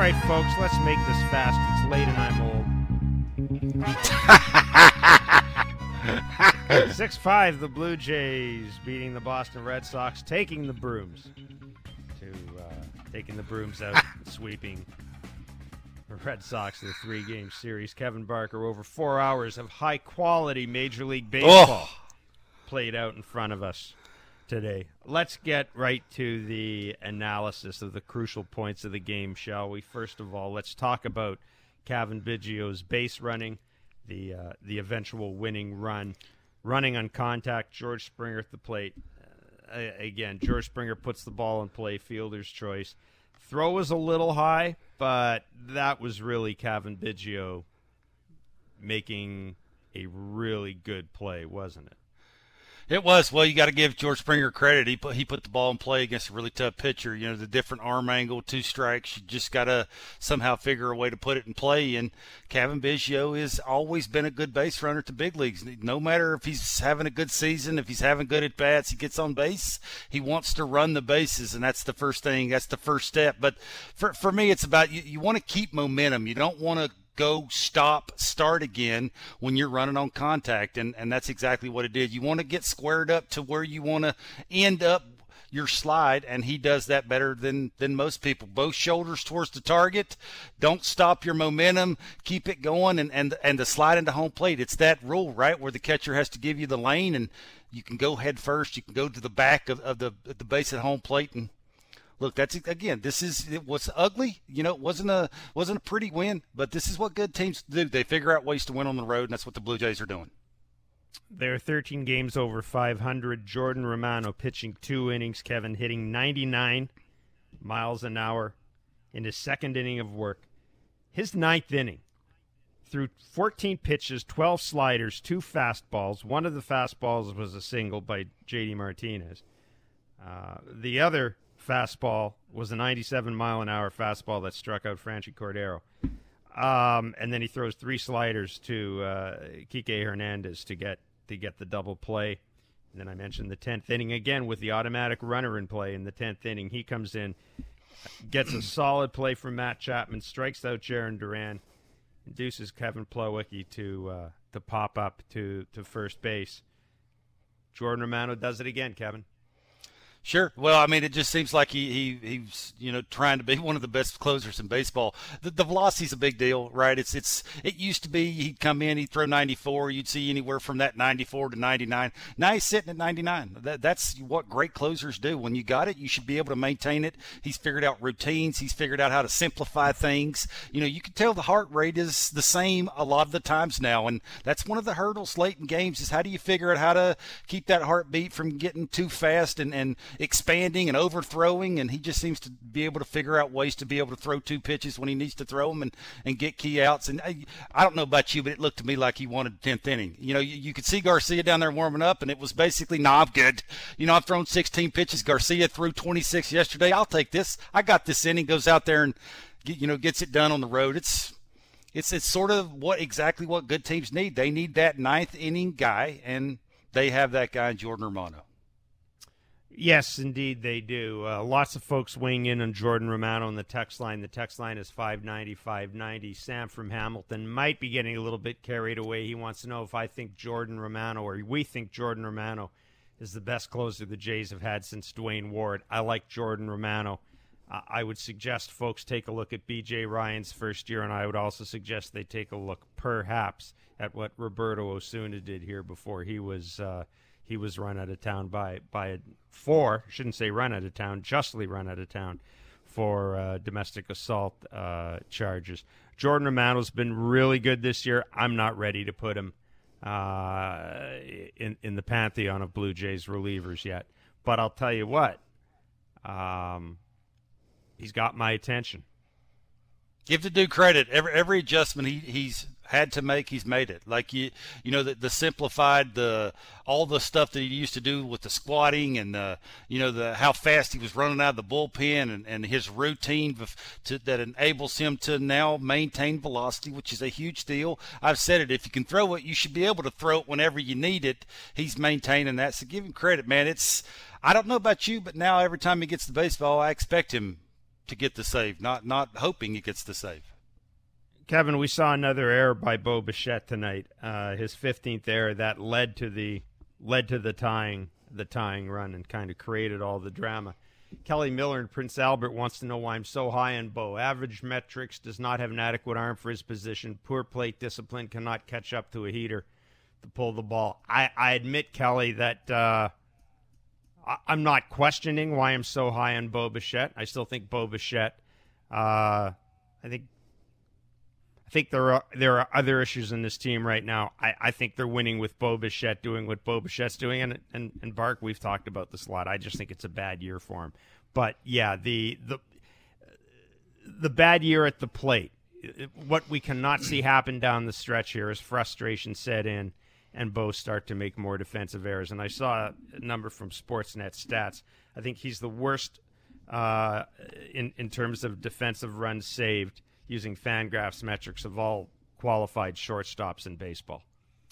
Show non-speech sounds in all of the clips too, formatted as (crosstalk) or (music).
right, folks, let's make this fast. It's late and I'm old. (laughs) 6 5, the Blue Jays beating the Boston Red Sox, taking the brooms. To uh, taking the brooms out, (laughs) sweeping the Red Sox in the three game series. Kevin Barker, over four hours of high quality Major League Baseball played out in front of us today. Let's get right to the analysis of the crucial points of the game, shall we? First of all, let's talk about Cavan Biggio's base running, the uh, the eventual winning run, running on contact. George Springer at the plate. Uh, again, George Springer puts the ball in play, fielder's choice. Throw was a little high, but that was really Cavan Biggio making a really good play, wasn't it? It was. Well, you got to give George Springer credit. He put he put the ball in play against a really tough pitcher. You know, the different arm angle, two strikes. You just got to somehow figure a way to put it in play. And Cavan Biggio has always been a good base runner to big leagues. No matter if he's having a good season, if he's having good at bats, he gets on base. He wants to run the bases, and that's the first thing. That's the first step. But for for me, it's about you. You want to keep momentum. You don't want to go, stop, start again when you're running on contact. And, and that's exactly what it did. You want to get squared up to where you want to end up your slide, and he does that better than than most people. Both shoulders towards the target. Don't stop your momentum. Keep it going, and and and the slide into home plate. It's that rule, right, where the catcher has to give you the lane, and you can go head first. You can go to the back of, of the the base at home plate and look, that's again, this is it was ugly. You know, it wasn't a wasn't a pretty win, but this is what good teams do. They figure out ways to win on the road, and that's what the Blue Jays are doing. There are 13 games over 500. Jordan Romano pitching two innings. Kevin hitting 99 miles an hour in his second inning of work. His ninth inning, through 14 pitches, 12 sliders, two fastballs. One of the fastballs was a single by J.D. Martinez. Uh, the other fastball was a 97 mile an hour fastball that struck out Franchy Cordero. Um, and then he throws three sliders to uh, Kike Hernandez to get to get the double play. And then I mentioned the tenth inning again with the automatic runner in play in the tenth inning. He comes in, gets a solid play from Matt Chapman, strikes out Jarren Duran, induces Kevin Plawecki to uh, to pop up to to first base. Jordan Romano does it again, Kevin. Sure. Well, I mean, it just seems like he, he he's you know trying to be (laughs) one of the best closers in baseball. The, the velocity's a big deal, right? It's it's it used to be he'd come in, he'd throw 94, you'd see anywhere from that 94 to 99. Now he's sitting at 99. That, that's what great closers do. When you got it, you should be able to maintain it. He's figured out routines. He's figured out how to simplify things. You know, you can tell the heart rate is the same a lot of the times now, and that's one of the hurdles late in games is how do you figure out how to keep that heartbeat from getting too fast and and expanding and overthrowing, and he just seems to be able to figure out ways to be able to throw two pitches when he needs to throw them and, and get key outs. And I, I don't know about you, but it looked to me like he wanted 10th inning. You know, you, you could see Garcia down there warming up, and it was basically, nah, good. You know, I've thrown 16 pitches. Garcia threw 26 yesterday. I'll take this. I got this inning. Goes out there and, get, you know, gets it done on the road. It's it's it's sort of what exactly what good teams need. They need that ninth inning guy, and they have that guy in Jordan Romano. Yes, indeed, they do. Uh, lots of folks weighing in on Jordan Romano on the text line. The text line is 590 590. Sam from Hamilton might be getting a little bit carried away. He wants to know if I think Jordan Romano, or we think Jordan Romano, is the best closer the Jays have had since Duane Ward. I like Jordan Romano. Uh, I would suggest folks take a look at BJ Ryan's first year, and I would also suggest they take a look, perhaps, at what Roberto Osuna did here before he was. Uh, he was run out of town by by four. Shouldn't say run out of town, justly run out of town for uh, domestic assault uh, charges. Jordan Romano's been really good this year. I'm not ready to put him uh, in in the pantheon of Blue Jays relievers yet, but I'll tell you what, um, he's got my attention. Give the dude credit. Every every adjustment he, he's had to make, he's made it. Like you, you know, the, the simplified, the all the stuff that he used to do with the squatting and the, you know, the how fast he was running out of the bullpen and, and his routine to, that enables him to now maintain velocity, which is a huge deal. I've said it. If you can throw it, you should be able to throw it whenever you need it. He's maintaining that. So give him credit, man. It's I don't know about you, but now every time he gets the baseball, I expect him to get the save, not not hoping he gets the save. Kevin, we saw another error by Bo Bichette tonight. Uh, his 15th error that led to the led to the tying the tying run and kind of created all the drama. Kelly Miller in Prince Albert wants to know why I'm so high on Bo. Average metrics does not have an adequate arm for his position. Poor plate discipline cannot catch up to a heater to pull the ball. I, I admit, Kelly, that uh, I, am not questioning why I'm so high on Bo Bichette. I still think Bo Bichette. Uh, I think I think there are there are other issues in this team right now. I, I think they're winning with Bo Bichette doing what Bo Bichette's doing, and, and and Bark. We've talked about this a lot. I just think it's a bad year for him. But yeah, the the the bad year at the plate. What we cannot see happen down the stretch here is frustration set in, and Bo start to make more defensive errors. And I saw a number from Sportsnet stats. I think he's the worst uh, in in terms of defensive runs saved using Fangraphs metrics of all qualified shortstops in baseball.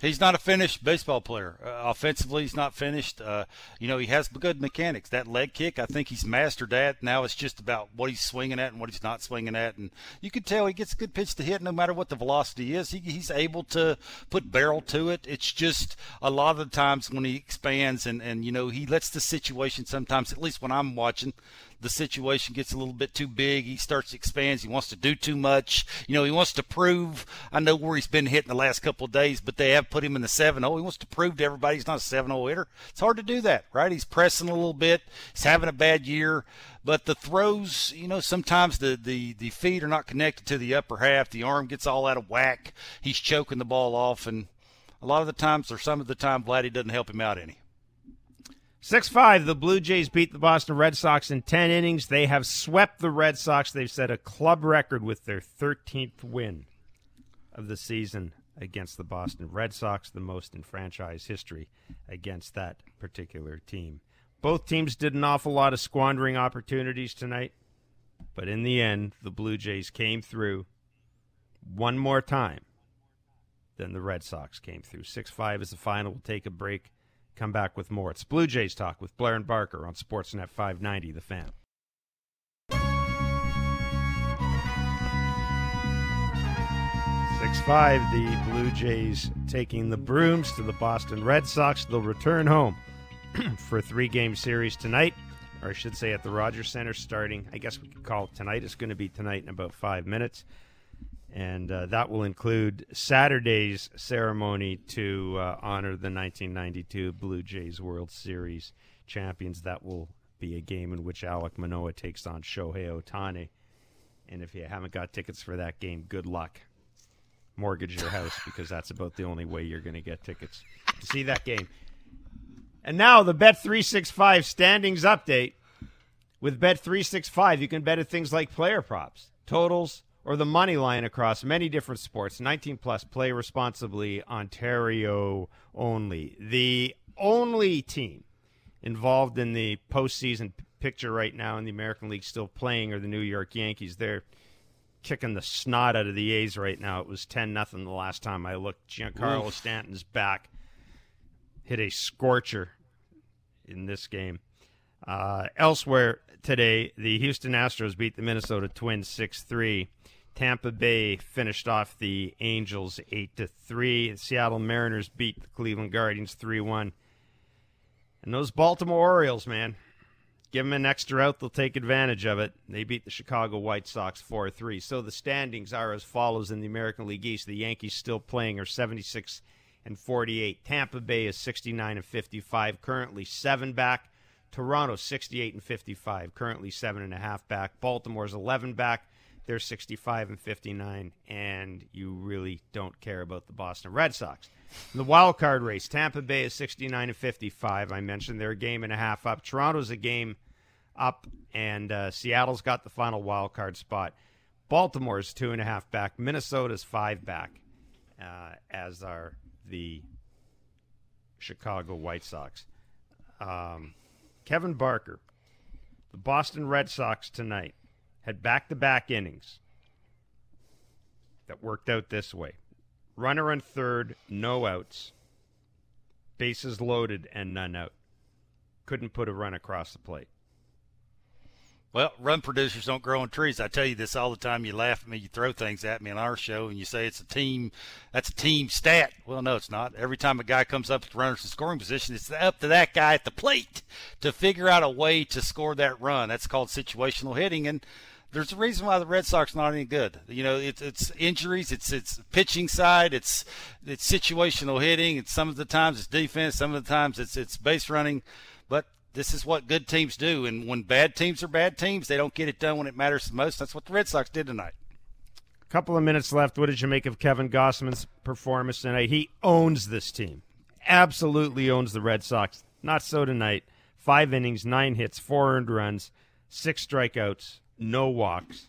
He's not a finished baseball player. Uh, offensively, he's not finished. Uh, you know, he has good mechanics. That leg kick, I think he's mastered that. Now it's just about what he's swinging at and what he's not swinging at. And you can tell he gets a good pitch to hit no matter what the velocity is. He, he's able to put barrel to it. It's just a lot of the times when he expands and, and, you know, he lets the situation sometimes, at least when I'm watching, the situation gets a little bit too big. He starts to expand. He wants to do too much. You know, he wants to prove. I know where he's been hit in the last couple of days, but they have put him in the 7 0. He wants to prove to everybody he's not a 7 0 hitter. It's hard to do that, right? He's pressing a little bit. He's having a bad year. But the throws, you know, sometimes the, the, the feet are not connected to the upper half. The arm gets all out of whack. He's choking the ball off. And a lot of the times, or some of the time, Vladdy doesn't help him out any. 6 5, the Blue Jays beat the Boston Red Sox in 10 innings. They have swept the Red Sox. They've set a club record with their 13th win of the season against the Boston Red Sox, the most in franchise history against that particular team. Both teams did an awful lot of squandering opportunities tonight, but in the end, the Blue Jays came through one more time than the Red Sox came through. 6 5 is the final. We'll take a break. Come back with more. It's Blue Jays Talk with Blair and Barker on Sportsnet 590, The Fan. Six five, the Blue Jays taking the brooms to the Boston Red Sox. They'll return home (clears throat) for a three-game series tonight, or I should say at the Rogers Center, starting. I guess we could call it tonight. It's going to be tonight in about five minutes and uh, that will include Saturday's ceremony to uh, honor the 1992 Blue Jays World Series champions. That will be a game in which Alek Manoah takes on Shohei Ohtani. And if you haven't got tickets for that game, good luck. Mortgage your house because that's about the only way you're going to get tickets to see that game. And now the Bet 365 standings update. With Bet 365, you can bet at things like player props, totals, or the money line across many different sports. 19 plus, play responsibly, Ontario only. The only team involved in the postseason picture right now in the American League still playing are the New York Yankees. They're kicking the snot out of the A's right now. It was 10 nothing the last time I looked. Giancarlo Oof. Stanton's back. Hit a scorcher in this game. Uh, elsewhere today, the Houston Astros beat the Minnesota Twins 6 3. Tampa Bay finished off the Angels 8 to 3. Seattle Mariners beat the Cleveland Guardians 3 1. And those Baltimore Orioles, man, give them an extra out, they'll take advantage of it. They beat the Chicago White Sox 4 3. So the standings are as follows in the American League East. The Yankees still playing are 76 and 48. Tampa Bay is 69 and 55, currently seven back. Toronto 68 and 55, currently seven and a half back. Baltimore's 11 back. They're 65 and 59, and you really don't care about the Boston Red Sox. In the wild card race, Tampa Bay is 69 and 55. I mentioned they're a game and a half up. Toronto's a game up, and uh, Seattle's got the final wild card spot. Baltimore's two and a half back. Minnesota's five back, uh, as are the Chicago White Sox. Um, Kevin Barker, the Boston Red Sox tonight had back to back innings that worked out this way runner on third, no outs, bases loaded, and none out. Couldn't put a run across the plate. Well, run producers don't grow on trees. I tell you this all the time. You laugh at me, you throw things at me on our show, and you say it's a team. That's a team stat. Well, no, it's not. Every time a guy comes up with runners in scoring position, it's up to that guy at the plate to figure out a way to score that run. That's called situational hitting, and there's a reason why the Red Sox are not any good. You know, it's it's injuries, it's it's pitching side, it's it's situational hitting, and some of the times it's defense, some of the times it's it's base running, but this is what good teams do. And when bad teams are bad teams, they don't get it done when it matters the most. That's what the Red Sox did tonight. A Couple of minutes left. What did you make of Kevin Gausman's performance tonight? He owns this team. Absolutely owns the Red Sox. Not so tonight. Five innings, nine hits, four earned runs, six strikeouts, no walks.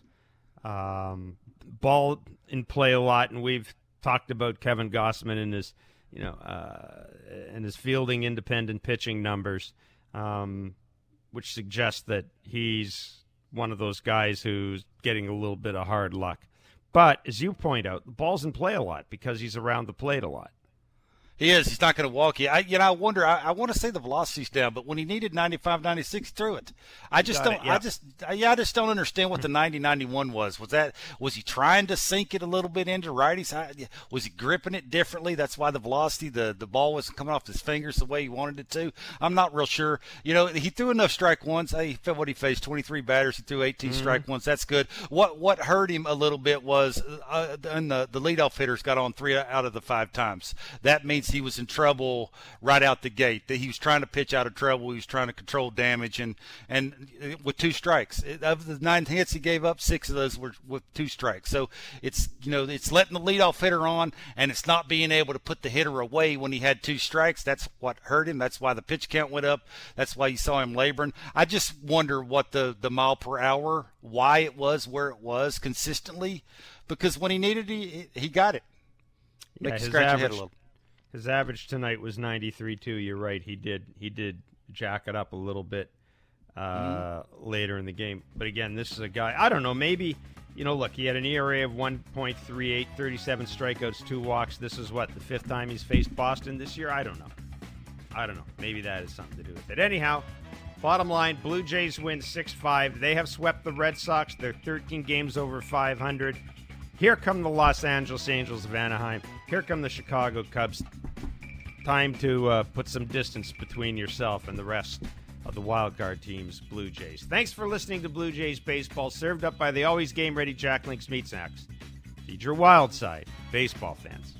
Um, ball in play a lot, and we've talked about Kevin Gossman and his, you know, uh, and his fielding independent pitching numbers um, which suggests that he's one of those guys who's getting a little bit of hard luck. But as you point out, the ball's in play a lot because he's around the plate a lot. He is. He's not going to walk you. I, you know, I wonder. I, I, want to say the velocity's down, but when he needed 95, 96, threw it. I just don't. It, yeah. I just. Yeah, I just don't understand what the 90, 91 was. Was that? Was he trying to sink it a little bit into righties? Was he gripping it differently? That's why the velocity, the the ball wasn't coming off his fingers the way he wanted it to. I'm not real sure. You know, he threw enough strike ones. He what he faced 23 batters. He threw 18 mm-hmm. strike ones. That's good. What what hurt him a little bit was, uh, and the the leadoff hitters got on three out of the five times. That means he was in trouble right out the gate. That he was trying to pitch out of trouble. He was trying to control damage, and and with two strikes of the nine hits he gave up, six of those were with two strikes. So it's you know it's letting the leadoff hitter on, and it's not being able to put the hitter away when he had two strikes. That's what hurt him. That's why the pitch count went up. That's why you saw him laboring. I just wonder what the the mile per hour, why it was where it was consistently, because when he needed it, he, he got it. Make yeah, scratch average, a little. His average tonight was 93 too. You're right. He did he did jack it up a little bit uh, mm-hmm. later in the game. But again, this is a guy. I don't know. Maybe you know. Look, he had an ERA of 1.38, 37 strikeouts, two walks. This is what the fifth time he's faced Boston this year. I don't know. I don't know. Maybe that has something to do with it. Anyhow, bottom line: Blue Jays win six five. They have swept the Red Sox. They're 13 games over 500. Here come the Los Angeles Angels of Anaheim. Here come the Chicago Cubs. Time to uh, put some distance between yourself and the rest of the wild card teams, Blue Jays. Thanks for listening to Blue Jays baseball, served up by the always game ready Jack Link's Meat Snacks. Feed your wild side, baseball fans.